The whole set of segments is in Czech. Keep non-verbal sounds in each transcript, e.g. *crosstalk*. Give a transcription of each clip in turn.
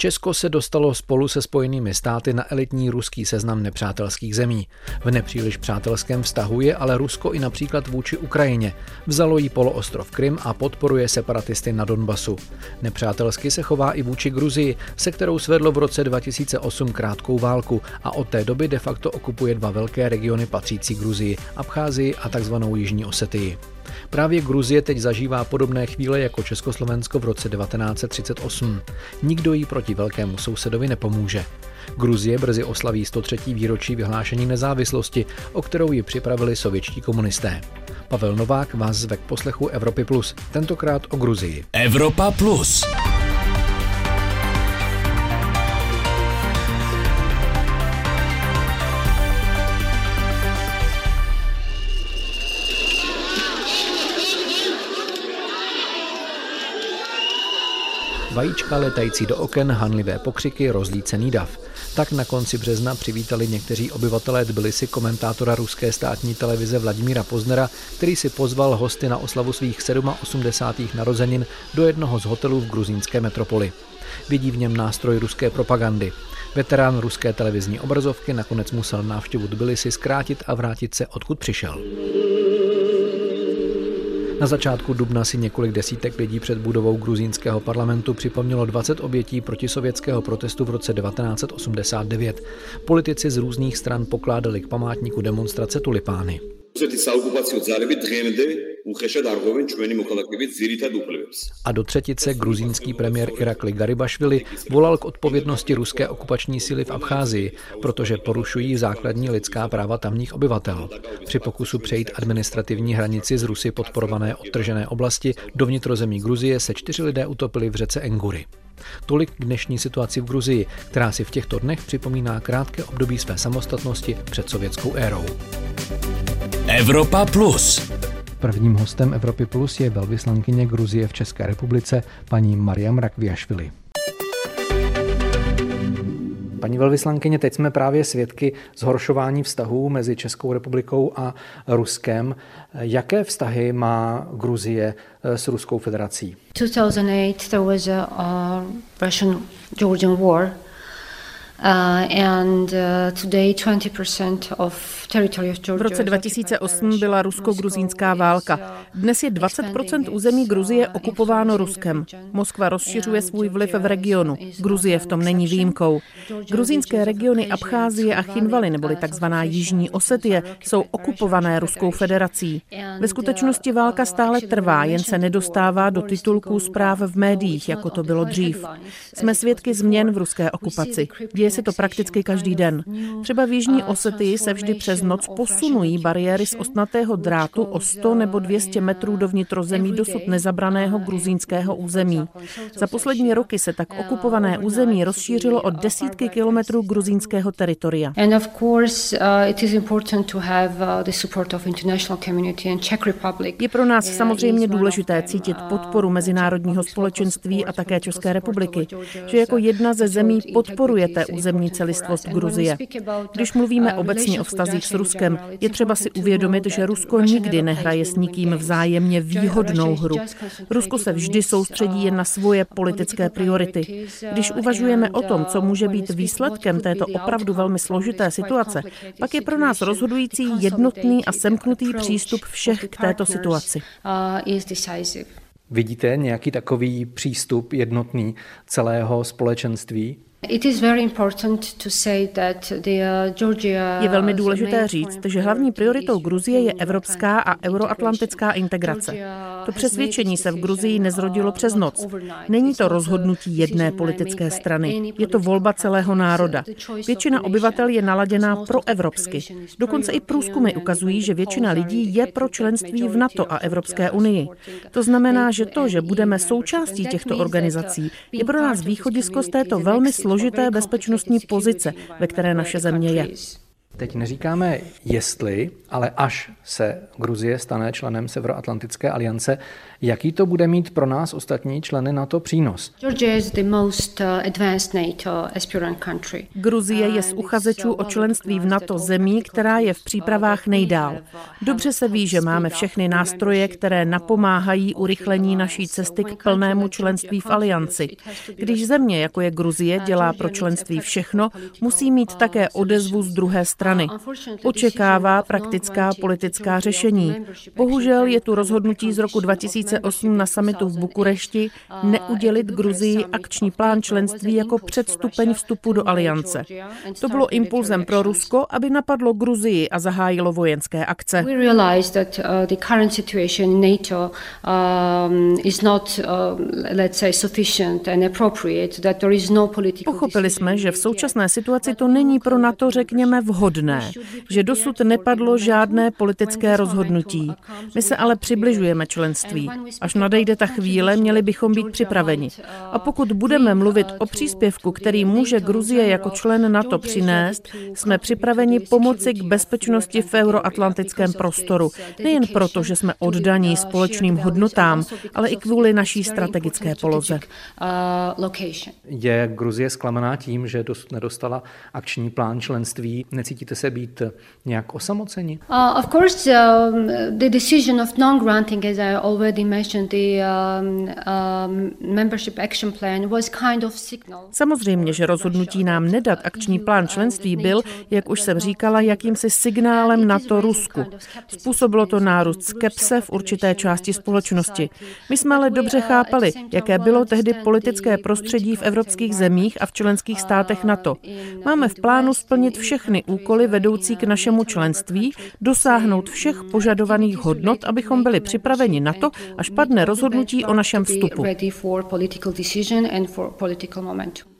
Česko se dostalo spolu se Spojenými státy na elitní ruský seznam nepřátelských zemí. V nepříliš přátelském vztahu je ale Rusko i například vůči Ukrajině. Vzalo jí poloostrov Krym a podporuje separatisty na Donbasu. Nepřátelsky se chová i vůči Gruzii, se kterou svedlo v roce 2008 krátkou válku a od té doby de facto okupuje dva velké regiony patřící Gruzii, Abcházii a tzv. Jižní Osetii. Právě Gruzie teď zažívá podobné chvíle jako Československo v roce 1938. Nikdo jí proti velkému sousedovi nepomůže. Gruzie brzy oslaví 103. výročí vyhlášení nezávislosti, o kterou ji připravili sovětští komunisté. Pavel Novák vás zve k poslechu Evropy Plus, tentokrát o Gruzii. Evropa Plus. Vajíčka letající do oken, hanlivé pokřiky, rozlícený dav. Tak na konci března přivítali někteří obyvatelé Tbilisi komentátora ruské státní televize Vladimíra Poznera, který si pozval hosty na oslavu svých 87. narozenin do jednoho z hotelů v gruzínské metropoli. Vidí v něm nástroj ruské propagandy. Veterán ruské televizní obrazovky nakonec musel návštěvu Tbilisi zkrátit a vrátit se odkud přišel. Na začátku dubna si několik desítek lidí před budovou gruzínského parlamentu připomnělo 20 obětí protisovětského protestu v roce 1989. Politici z různých stran pokládali k památníku demonstrace tulipány. A do třetice gruzínský premiér Irakli Garibašvili volal k odpovědnosti ruské okupační síly v Abcházii, protože porušují základní lidská práva tamních obyvatel. Při pokusu přejít administrativní hranici z Rusy podporované odtržené oblasti do vnitrozemí Gruzie se čtyři lidé utopili v řece Engury. Tolik k dnešní situaci v Gruzii, která si v těchto dnech připomíná krátké období své samostatnosti před sovětskou érou. Evropa Plus. Prvním hostem Evropy Plus je velvyslankyně Gruzie v České republice, paní Mariam Rakviašvili. Paní velvyslankyně, teď jsme právě svědky zhoršování vztahů mezi Českou republikou a Ruskem. Jaké vztahy má Gruzie s Ruskou federací? 2008 there was a, a Russian-Georgian war Uh, uh, v roce 2008 byla rusko-gruzínská válka. Dnes je 20% území Gruzie okupováno Ruskem. Moskva rozšiřuje svůj vliv v regionu. Gruzie v tom není výjimkou. Gruzínské regiony Abcházie a Chinvaly, neboli takzvaná Jižní Osetie, jsou okupované Ruskou federací. Ve skutečnosti válka stále trvá, jen se nedostává do titulků zpráv v médiích, jako to bylo dřív. Jsme svědky změn v ruské okupaci. Děje Děje se to prakticky každý den. Třeba v Jižní Osety se vždy přes noc posunují bariéry z ostnatého drátu o 100 nebo 200 metrů do vnitrozemí dosud nezabraného gruzínského území. Za poslední roky se tak okupované území rozšířilo o desítky kilometrů gruzínského teritoria. Je pro nás samozřejmě důležité cítit podporu mezinárodního společenství a také České republiky, že jako jedna ze zemí podporujete územní celistvost Gruzie. Když mluvíme obecně o vztazích s Ruskem, je třeba si uvědomit, že Rusko nikdy nehraje s nikým vzájemně výhodnou hru. Rusko se vždy soustředí jen na svoje politické priority. Když uvažujeme o tom, co může být výsledkem této opravdu velmi složité situace, pak je pro nás rozhodující jednotný a semknutý přístup všech k této situaci. Vidíte nějaký takový přístup jednotný celého společenství? Je velmi důležité říct, že hlavní prioritou Gruzie je evropská a euroatlantická integrace. To přesvědčení se v Gruzii nezrodilo přes noc. Není to rozhodnutí jedné politické strany, je to volba celého národa. Většina obyvatel je naladěná proevropsky. Dokonce i průzkumy ukazují, že většina lidí je pro členství v NATO a Evropské unii. To znamená, že to, že budeme součástí těchto organizací, je pro nás východisko z této velmi složité bezpečnostní pozice, ve které naše země je. Teď neříkáme jestli, ale až se Gruzie stane členem Severoatlantické aliance, jaký to bude mít pro nás ostatní členy NATO přínos? Gruzie je z uchazečů o členství v NATO zemí, která je v přípravách nejdál. Dobře se ví, že máme všechny nástroje, které napomáhají urychlení naší cesty k plnému členství v alianci. Když země, jako je Gruzie, dělá pro členství všechno, musí mít také odezvu z druhé strany. Očekává praktická politická řešení. Bohužel je tu rozhodnutí z roku 2008 na samitu v Bukurešti neudělit Gruzii akční plán členství jako předstupeň vstupu do aliance. To bylo impulzem pro Rusko, aby napadlo Gruzii a zahájilo vojenské akce. Pochopili jsme, že v současné situaci to není pro NATO, řekněme, vhodné, že dosud nepadlo žádné politické rozhodnutí. My se ale přibližujeme členství. Až nadejde ta chvíle, měli bychom být připraveni. A pokud budeme mluvit o příspěvku, který může Gruzie jako člen NATO přinést, jsme připraveni pomoci k bezpečnosti v euroatlantickém prostoru. Nejen proto, že jsme oddaní společným hodnotám, ale i kvůli naší strategické poloze. Je Gruzie zklamaná tím, že dosud nedostala akční plán členství? Necítíte se být nějak osamoceni? Uh, of course, um, the decision of non-granting, as I already um, um. Samozřejmě, že rozhodnutí nám nedat akční plán členství byl, jak už jsem říkala, jakýmsi signálem na to Rusku. Způsobilo to nárůst skepse v určité části společnosti. My jsme ale dobře chápali, jaké bylo tehdy politické prostředí v evropských zemích a v členských státech NATO. Máme v plánu splnit všechny úkoly vedoucí k našemu členství, dosáhnout všech požadovaných hodnot, abychom byli připraveni na to, až padne rozhodnutí o našem vstupu.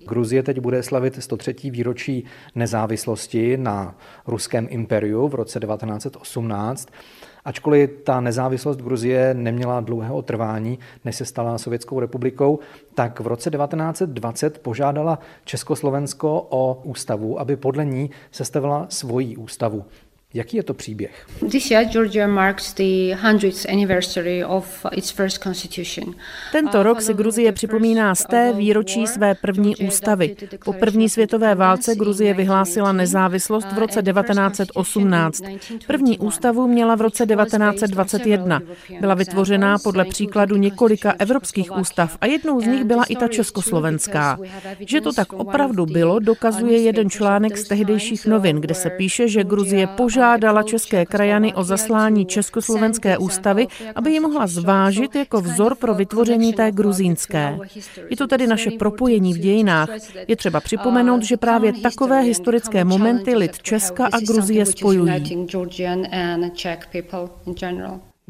Gruzie teď bude slavit 103. výročí nezávislosti na ruském imperiu v roce 1918. Ačkoliv ta nezávislost Gruzie neměla dlouhého trvání, než se stala Sovětskou republikou, tak v roce 1920 požádala Československo o ústavu, aby podle ní sestavila svoji ústavu. Jaký je to příběh? This year Georgia marks the 100th anniversary of its first constitution. Tento rok si Gruzie připomíná z té výročí své první ústavy. Po první světové válce Gruzie vyhlásila nezávislost v roce 1918. První ústavu měla v roce 1921. Byla vytvořená podle příkladu několika evropských ústav a jednou z nich byla i ta československá. Že to tak opravdu bylo, dokazuje jeden článek z tehdejších novin, kde se píše, že Gruzie požádala požádala české krajany o zaslání Československé ústavy, aby ji mohla zvážit jako vzor pro vytvoření té gruzínské. Je to tedy naše propojení v dějinách. Je třeba připomenout, že právě takové historické momenty lid Česka a Gruzie spojují.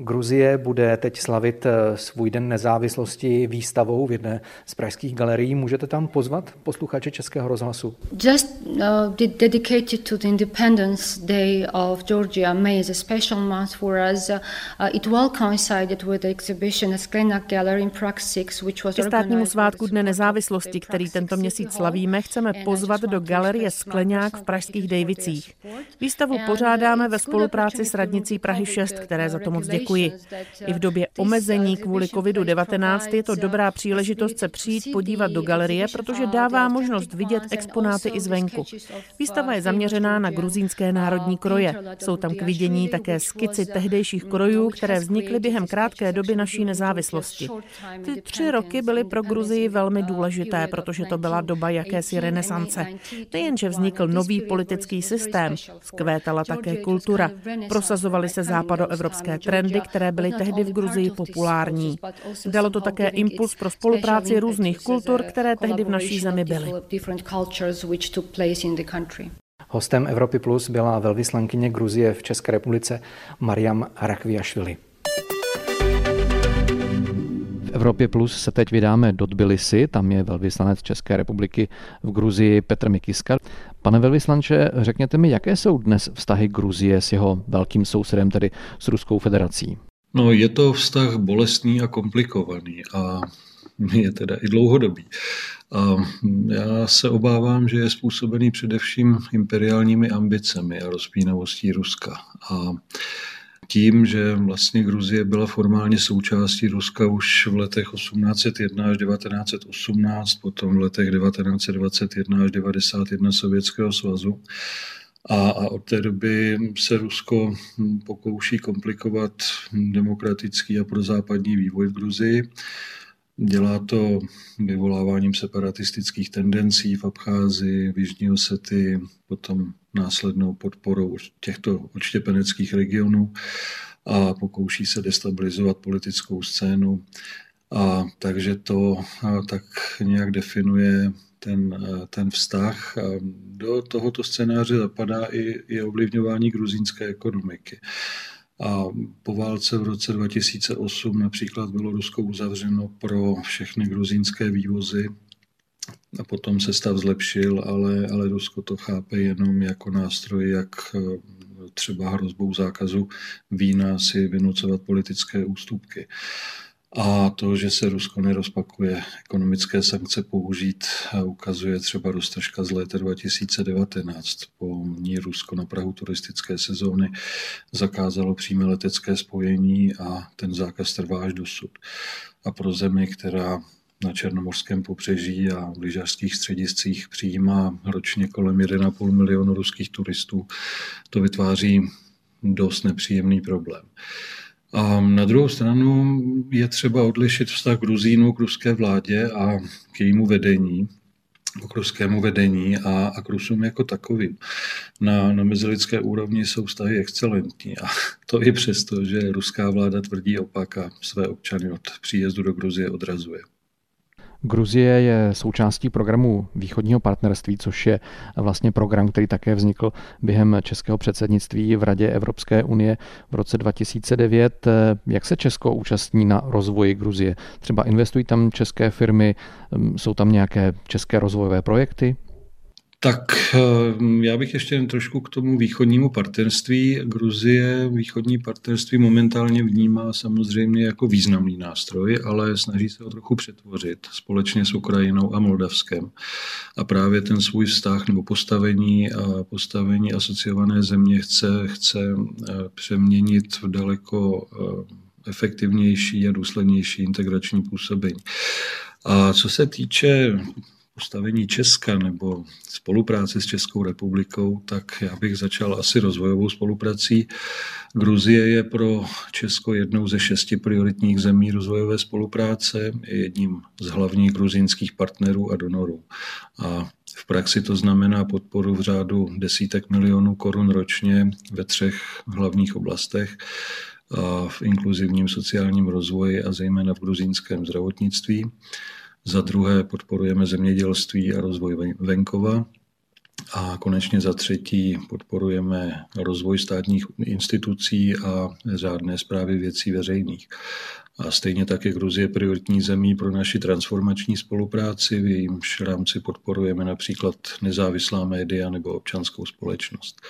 Gruzie bude teď slavit eh, svůj den nezávislosti výstavou v jedné z pražských galerií. Můžete tam pozvat posluchače Českého rozhlasu? Just uh, dedicated to the Independence Day of Georgia, May is a special month for us. Uh, it well coincided with the exhibition at Sklenak Gallery in Prague 6, which was Ke státnímu svátku Dne nezávislosti, který tento měsíc slavíme, chceme pozvat do galerie Skleňák v pražských Dejvicích. Výstavu pořádáme ve spolupráci s radnicí Prahy 6, které za to moc děkuji děkuji. I v době omezení kvůli COVID-19 je to dobrá příležitost se přijít podívat do galerie, protože dává možnost vidět exponáty i zvenku. Výstava je zaměřená na gruzínské národní kroje. Jsou tam k vidění také skici tehdejších krojů, které vznikly během krátké doby naší nezávislosti. Ty tři roky byly pro Gruzii velmi důležité, protože to byla doba jakési renesance. Nejenže vznikl nový politický systém, zkvétala také kultura, prosazovaly se západoevropské trendy, které byly tehdy v Gruzii populární. Dalo to také impuls pro spolupráci různých kultur, které tehdy v naší zemi byly. Hostem Evropy Plus byla velvyslankyně Gruzie v České republice Mariam Rakviašvili. Evropě Plus se teď vydáme do Tbilisi, tam je velvyslanec České republiky v Gruzii Petr Mikiska. Pane velvyslanče, řekněte mi, jaké jsou dnes vztahy Gruzie s jeho velkým sousedem, tedy s Ruskou federací? No, je to vztah bolestný a komplikovaný a je teda i dlouhodobý. A já se obávám, že je způsobený především imperiálními ambicemi a rozpínavostí Ruska. A tím, že vlastně Gruzie byla formálně součástí Ruska už v letech 1801 až 1918, potom v letech 1921 až 1991 Sovětského svazu. A, a od té doby se Rusko pokouší komplikovat demokratický a prozápadní vývoj v Gruzii. Dělá to vyvoláváním separatistických tendencí v Abcházii, v Jižní Osety, potom následnou podporou těchto odštěpeneckých regionů a pokouší se destabilizovat politickou scénu. A takže to tak nějak definuje ten, ten vztah. A do tohoto scénáře zapadá i, i ovlivňování gruzínské ekonomiky. A po válce v roce 2008 například bylo Rusko uzavřeno pro všechny gruzínské vývozy a potom se stav zlepšil, ale, ale Rusko to chápe jenom jako nástroj, jak eh, třeba hrozbou zákazu vína si vynucovat politické ústupky. A to, že se Rusko nerozpakuje ekonomické sankce použít, ukazuje třeba roztržka z léta 2019. Po ní Rusko na Prahu turistické sezóny zakázalo přímé letecké spojení a ten zákaz trvá až dosud. A pro zemi, která na Černomorském pobřeží a v lyžařských střediscích přijímá ročně kolem 1,5 milionu ruských turistů, to vytváří dost nepříjemný problém. A na druhou stranu je třeba odlišit vztah Gruzínu k ruské vládě a k jejímu vedení, k ruskému vedení a, a k Rusům jako takovým. Na, na mezilidské úrovni jsou vztahy excelentní a *laughs* to i přesto, že ruská vláda tvrdí opak a své občany od příjezdu do Gruzie odrazuje. Gruzie je součástí programu východního partnerství, což je vlastně program, který také vznikl během českého předsednictví v Radě Evropské unie v roce 2009. Jak se Česko účastní na rozvoji Gruzie? Třeba investují tam české firmy, jsou tam nějaké české rozvojové projekty? Tak eh, já bych ještě jen trošku k tomu východnímu partnerství. Gruzie východní partnerství momentálně vnímá samozřejmě jako významný nástroj, ale snaží se ho trochu přetvořit společně s Ukrajinou a Moldavskem. A právě ten svůj vztah nebo postavení a postavení asociované země chce, chce eh, přeměnit v daleko eh, efektivnější a důslednější integrační působení. A co se týče postavení Česka nebo spolupráce s Českou republikou, tak já bych začal asi rozvojovou spoluprací. Gruzie je pro Česko jednou ze šesti prioritních zemí rozvojové spolupráce, je jedním z hlavních gruzínských partnerů a donorů. A v praxi to znamená podporu v řádu desítek milionů korun ročně ve třech hlavních oblastech v inkluzivním sociálním rozvoji a zejména v gruzínském zdravotnictví. Za druhé podporujeme zemědělství a rozvoj venkova. A konečně za třetí podporujeme rozvoj státních institucí a řádné zprávy věcí veřejných. A stejně tak je Gruzie prioritní zemí pro naši transformační spolupráci, v jejímž rámci podporujeme například nezávislá média nebo občanskou společnost.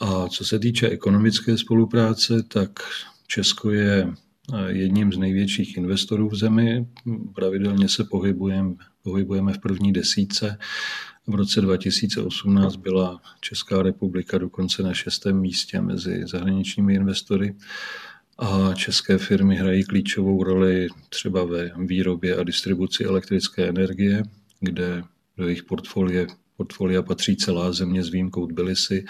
A co se týče ekonomické spolupráce, tak Česko je jedním z největších investorů v zemi. Pravidelně se pohybujeme, pohybujeme v první desíce. V roce 2018 byla Česká republika dokonce na šestém místě mezi zahraničními investory a české firmy hrají klíčovou roli třeba ve výrobě a distribuci elektrické energie, kde do jejich portfolie, portfolia patří celá země s výjimkou Tbilisi,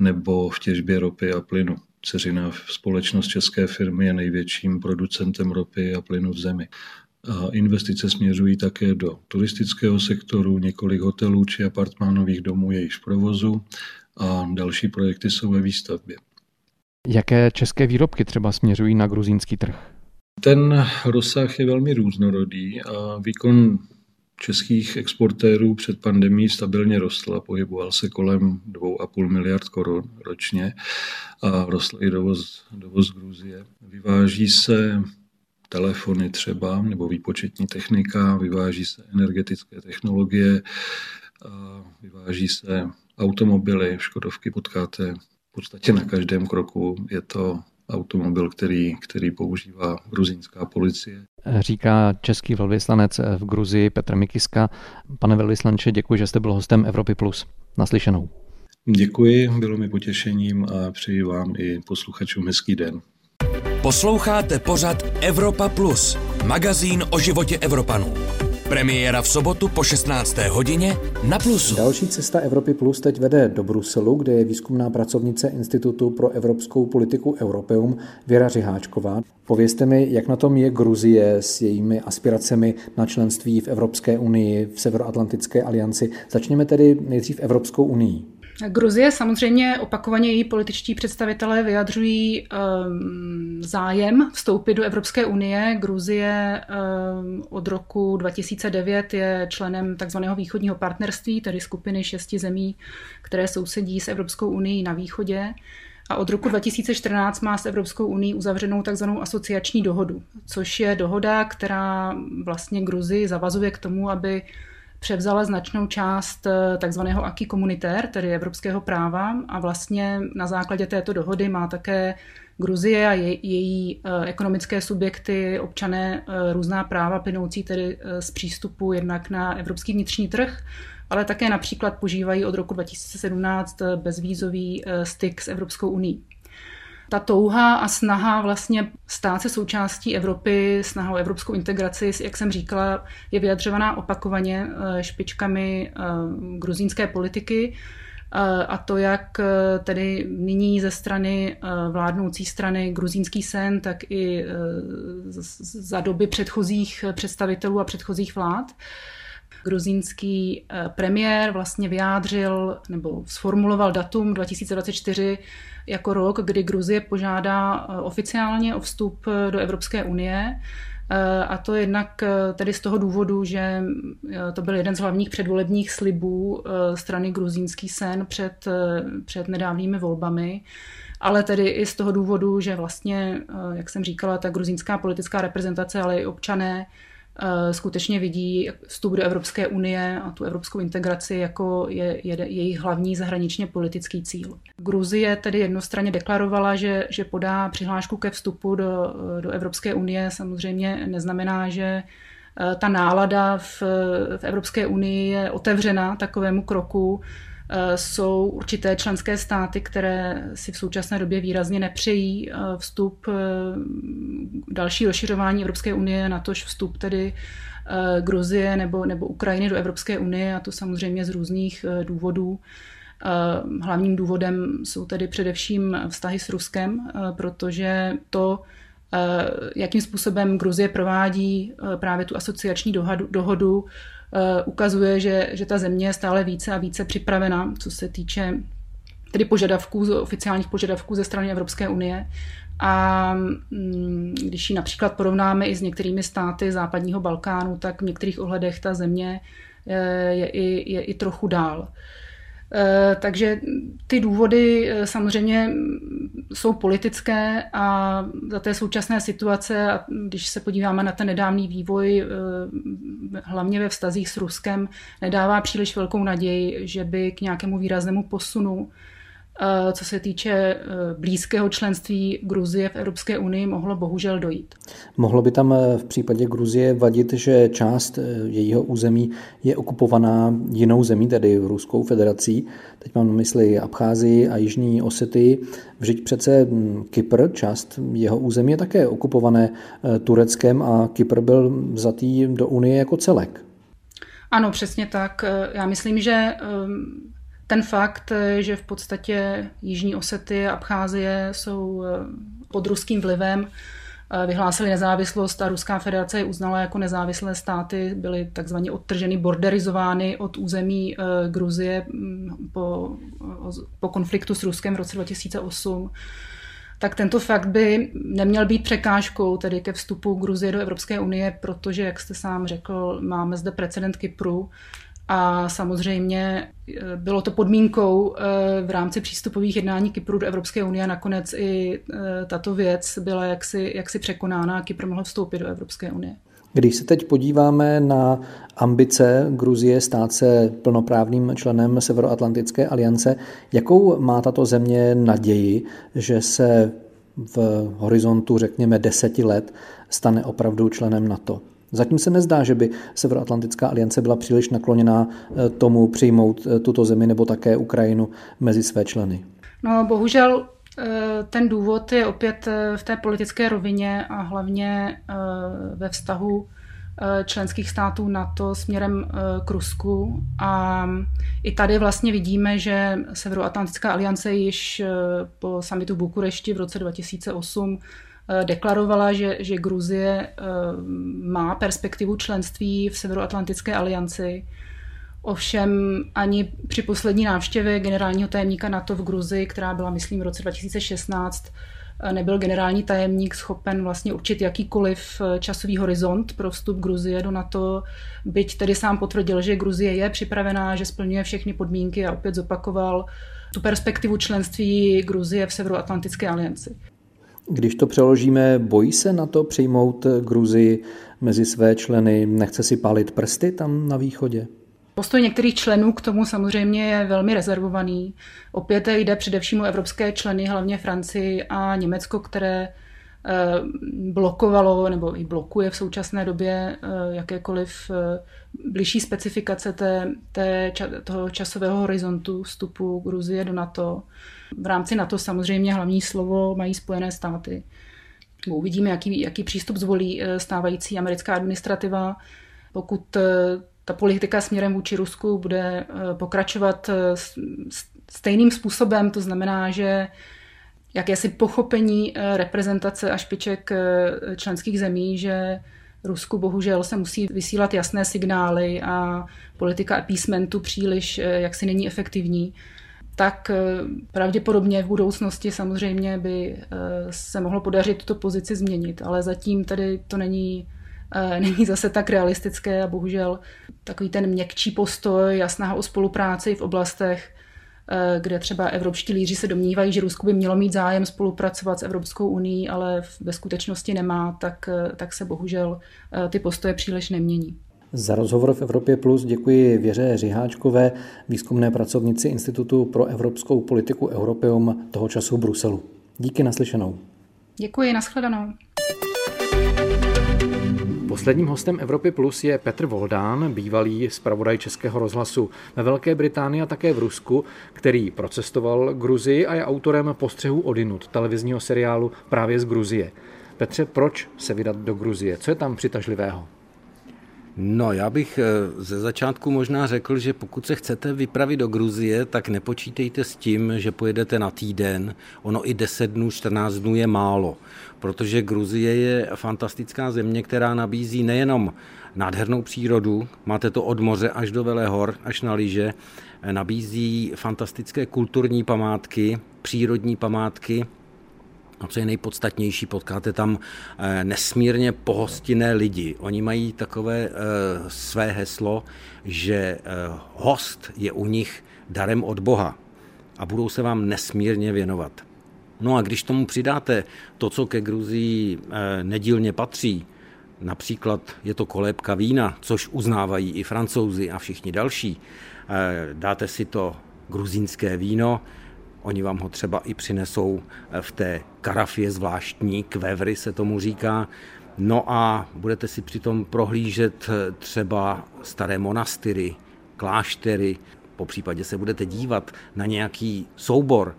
nebo v těžbě ropy a plynu. Ceřina společnost české firmy je největším producentem ropy a plynu v zemi. A investice směřují také do turistického sektoru, několik hotelů či apartmánových domů je již v provozu a další projekty jsou ve výstavbě. Jaké české výrobky třeba směřují na gruzínský trh? Ten rozsah je velmi různorodý a výkon českých exportérů před pandemí stabilně rostl a pohyboval se kolem 2,5 miliard korun ročně a rostl i dovoz, dovoz Gruzie. Vyváží se telefony třeba, nebo výpočetní technika, vyváží se energetické technologie, vyváží se automobily, Škodovky potkáte v podstatě na každém kroku. Je to automobil, který, který používá gruzínská policie. Říká český velvyslanec v Gruzii Petr Mikiska. Pane velvyslanče, děkuji, že jste byl hostem Evropy+. Plus. Naslyšenou. Děkuji, bylo mi potěšením a přeji vám i posluchačům hezký den. Posloucháte pořad Evropa Plus, magazín o životě Evropanů. Premiéra v sobotu po 16. hodině na Plusu. Další cesta Evropy Plus teď vede do Bruselu, kde je výzkumná pracovnice Institutu pro evropskou politiku Europeum Věra Řiháčková. Povězte mi, jak na tom je Gruzie s jejími aspiracemi na členství v Evropské unii, v Severoatlantické alianci. Začněme tedy nejdřív Evropskou unii. Gruzie samozřejmě opakovaně její političtí představitelé vyjadřují um, zájem vstoupit do Evropské unie. Gruzie um, od roku 2009 je členem takzvaného východního partnerství, tedy skupiny šesti zemí, které sousedí s Evropskou unii na východě. A od roku 2014 má s Evropskou unii uzavřenou takzvanou asociační dohodu, což je dohoda, která vlastně Gruzii zavazuje k tomu, aby převzala značnou část eh, takzvaného aký komunitér, tedy evropského práva a vlastně na základě této dohody má také Gruzie a je, její eh, ekonomické subjekty, občané eh, různá práva plynoucí tedy z přístupu jednak na evropský vnitřní trh, ale také například požívají od roku 2017 bezvízový styk s Evropskou uní ta touha a snaha vlastně stát se součástí Evropy, snaha o evropskou integraci, jak jsem říkala, je vyjadřovaná opakovaně eh, špičkami eh, gruzínské politiky. Eh, a to jak tedy nyní ze strany vládnoucí strany gruzínský sen, tak i za doby předchozích představitelů a předchozích vlád. Gruzínský premiér vlastně vyjádřil nebo sformuloval datum 2024 jako rok, kdy Gruzie požádá eh, oficiálně o vstup eh, do Evropské unie. Eh, a to jednak tedy z toho důvodu, že to byl jeden z hlavních předvolebních slibů strany Gruzínský sen před, před nedávnými volbami ale tedy i z toho důvodu, že vlastně, jak jsem říkala, ta gruzínská politická reprezentace, ale i občané skutečně vidí vstup do Evropské unie a tu evropskou integraci jako je, je jejich hlavní zahraničně politický cíl. Gruzie tedy jednostranně deklarovala, že, že podá přihlášku ke vstupu do, do Evropské unie. Samozřejmě neznamená, že eh, ta nálada v, v Evropské unii je otevřena takovému kroku. Eh, jsou určité členské státy, které si v současné době výrazně nepřejí eh, vstup, eh, další rozšiřování Evropské unie, na tož vstup tedy Gruzie nebo, nebo Ukrajiny do Evropské unie a to samozřejmě z různých důvodů. Hlavním důvodem jsou tedy především vztahy s Ruskem, protože to, jakým způsobem Gruzie provádí právě tu asociační dohodu, dohodu ukazuje, že, že ta země je stále více a více připravena, co se týče tedy požadavků, oficiálních požadavků ze strany Evropské unie. A mm, když ji například porovnáme i s některými státy západního Balkánu, tak v některých ohledech ta země eh, je i, je i trochu dál. Eh, takže ty důvody eh, samozřejmě jsou politické a za té současné situace, a když se podíváme na ten nedávný vývoj, eh, hlavně ve vztazích s Ruskem, nedává příliš velkou naději, že by k nějakému výraznému posunu co se týče e, blízkého členství Gruzie v Evropské unii, mohlo bohužel dojít. Mohlo by tam e, v případě Gruzie vadit, že část jejího území je okupovaná jinou zemí, tedy Ruskou federací. Teď mám na mysli Abcházii a Jižní Osety. Vždyť přece Kypr, část jeho území je také okupované Tureckem a Kypr byl vzatý do Unie jako celek. Ano, přesně tak. Já myslím, že ten fakt, že v podstatě Jižní Osety a Abcházie jsou eh, pod ruským vlivem, eh, vyhlásili nezávislost a Ruská federace je uznala jako nezávislé státy, byly takzvaně odtrženy, borderizovány od území eh, Gruzie mm, po, po konfliktu s Ruskem v roce 2008 tak tento fakt by neměl být překážkou tedy ke vstupu Gruzie do Evropské unie, protože, jak jste sám řekl, máme zde precedent Kypru, a samozřejmě eh, bylo to podmínkou eh, v rámci přístupových jednání Kypru do Evropské unie nakonec i eh, tato věc byla jaksi, jaksi překonána a Kypr mohl vstoupit do Evropské unie. Když se teď podíváme na ambice Gruzie stát se plnoprávným členem Severoatlantické aliance, jakou má tato země naději, že se v horizontu, řekněme, deseti let stane opravdu členem NATO. Zatím se nezdá, že by Severoatlantická aliance byla příliš nakloněná eh, tomu přijmout eh, tuto zemi nebo také Ukrajinu mezi své členy. No, bohužel eh, ten důvod je opět v té politické rovině a hlavně ve vztahu členských států NATO směrem k Rusku. A i tady vlastně vidíme, že Severoatlantická aliance již po samitu v Bukurešti v roce 2008 Eh, deklarovala, že, že Gruzie eh, má perspektivu členství v Severoatlantické alianci. Ovšem ani při poslední návštěvě generálního tajemníka NATO v Gruzii, která byla, myslím, v roce 2016, eh, nebyl generální tajemník schopen vlastně určit jakýkoliv časový horizont pro vstup Gruzie do NATO, byť tedy sám potvrdil, že Gruzie je připravená, že splňuje všechny podmínky a opět zopakoval tu perspektivu členství Gruzie v Severoatlantické alianci. Když to přeložíme, bojí se na to přijmout Gruzii mezi své členy, nechce si pálit prsty tam na východě? Postoj některých členů k tomu samozřejmě je velmi rezervovaný. Opět jde především o evropské členy, hlavně Francii a Německo, které blokovalo nebo i blokuje v současné době eh, jakékoliv eh, blížší specifikace té, té, toho časového horizontu vstupu Gruzie do NATO. V rámci NATO samozřejmě hlavní slovo mají Spojené státy. Uvidíme, jaký, jaký přístup zvolí eh, stávající americká administrativa. Pokud eh, ta politika směrem vůči Rusku bude eh, pokračovat stejným způsobem, to znamená, že jakési pochopení reprezentace a špiček členských zemí, že Rusku bohužel se musí vysílat jasné signály a politika appeasementu příliš jaksi není efektivní, tak eh, pravděpodobně v budoucnosti samozřejmě by eh, se mohlo podařit tuto pozici změnit, ale zatím tady to není, eh, *laughs* není zase tak realistické a bohužel takový ten měkčí postoj a snaha o spolupráci v oblastech, kde třeba evropští lídři se domnívají, že Rusko by mělo mít zájem spolupracovat s Evropskou unii, ale ve skutečnosti nemá, tak, tak se bohužel ty postoje příliš nemění. Za rozhovor v Evropě Plus děkuji Věře Řiháčkové, výzkumné pracovnici Institutu pro evropskou politiku Europeum toho času v Bruselu. Díky naslyšenou. Děkuji, nashledanou. Posledním hostem Evropy Plus je Petr Voldán, bývalý zpravodaj Českého rozhlasu ve Velké Británii a také v Rusku, který procestoval Gruzii a je autorem postřehu odinut televizního seriálu právě z Gruzie. Petře, proč se vydat do Gruzie? Co je tam přitažlivého? No, já bych eh, ze začátku možná řekl, že pokud se chcete vypravit do Gruzie, tak nepočítejte s tím, že pojedete na týden. Ono i 10 dnů, 14 dnů je málo, protože Gruzie je fantastická země, která nabízí nejenom nádhernou přírodu, máte to od moře až do Velehor, až na lyže, nabízí fantastické kulturní památky, přírodní památky, a co je nejpodstatnější, potkáte tam eh, nesmírně pohostinné lidi. Oni mají takové eh, své heslo, že eh, host je u nich darem od Boha a budou se vám nesmírně věnovat. No a když tomu přidáte to, co ke Gruzii nedílně patří, například je to kolébka vína, což uznávají i francouzi a všichni další, dáte si to gruzínské víno, Oni vám ho třeba i přinesou eh, v té karafě zvláštní, kvevry se tomu říká. No a budete si přitom prohlížet eh, třeba staré monastyry, kláštery, po případě se budete dívat na nějaký soubor,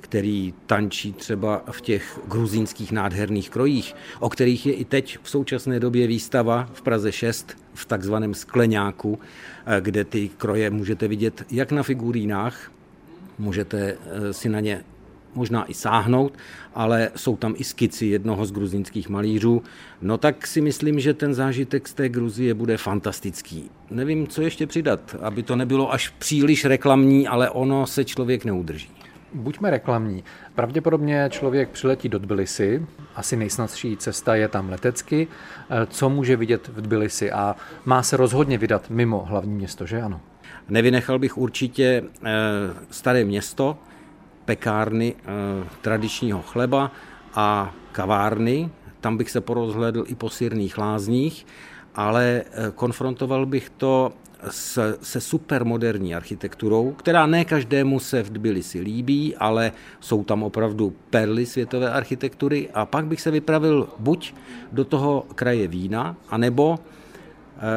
který tančí třeba v těch gruzínských nádherných krojích, o kterých je i teď v současné době výstava v Praze 6 v takzvaném skleňáku, eh, kde ty kroje můžete vidět jak na figurínách, můžete eh, si na ně možná i sáhnout, ale jsou tam i skici jednoho z gruzínských malířů, no tak si myslím, že ten zážitek z té Gruzie bude fantastický. Nevím, co ještě přidat, aby to nebylo až příliš reklamní, ale ono se člověk neudrží. Buďme reklamní. Pravděpodobně člověk přiletí do Tbilisi, asi nejsnadší cesta je tam letecky. Eh, co může vidět v Tbilisi a má se rozhodně vydat mimo hlavní město, že ano? Nevynechal bych určitě eh, staré město, pekárny eh, tradičního chleba a kavárny. Tam bych se porozhledl i po sírných lázních ale konfrontoval bych to se, se supermoderní architekturou, která ne každému se v Tbilisi líbí, ale jsou tam opravdu perly světové architektury a pak bych se vypravil buď do toho kraje Vína, anebo eh,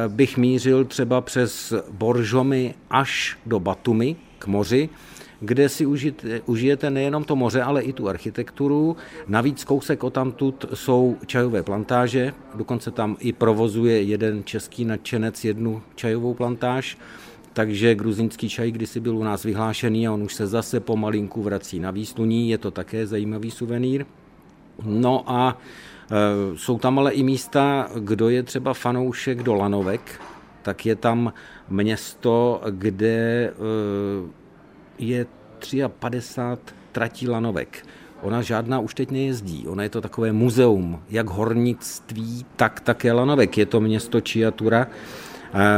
bych mířil třeba přes Boržomy až do Batumi k moři, kde si užijete, užijete nejenom to moře, ale i tu architekturu. Navíc kousek o tamtud jsou čajové plantáže, dokonce tam i provozuje jeden český nadšenec jednu čajovou plantáž, takže gruzínský čaj kdysi byl u nás vyhlášený a on už se zase pomalinku vrací na výsluní, je to také zajímavý suvenýr. No a jsou tam ale i místa, kdo je třeba fanoušek do Lanovek, tak je tam město, kde e, je 53 tratí lanovek. Ona žádná už teď nejezdí. Ona je to takové muzeum, jak hornictví, tak také lanovek. Je to město Čiatura.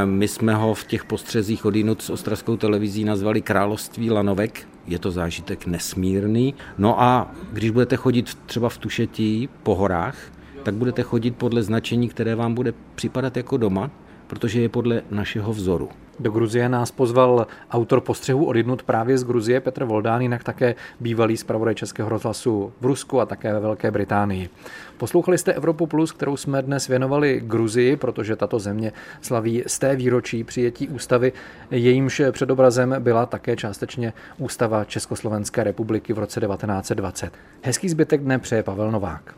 My jsme ho v těch postřezích odinut s ostravskou televizí nazvali Království lanovek. Je to zážitek nesmírný. No a když budete chodit třeba v Tušetí po horách, tak budete chodit podle značení, které vám bude připadat jako doma, protože je podle našeho vzoru. Do Gruzie nás pozval autor postřehu odjednut právě z Gruzie Petr Voldán, jinak také bývalý zpravodaj Českého rozhlasu v Rusku a také ve Velké Británii. Poslouchali jste Evropu Plus, kterou jsme dnes věnovali Gruzii, protože tato země slaví z té výročí přijetí ústavy, jejímž předobrazem byla také částečně ústava Československé republiky v roce 1920. Hezký zbytek dne přeje Pavel Novák.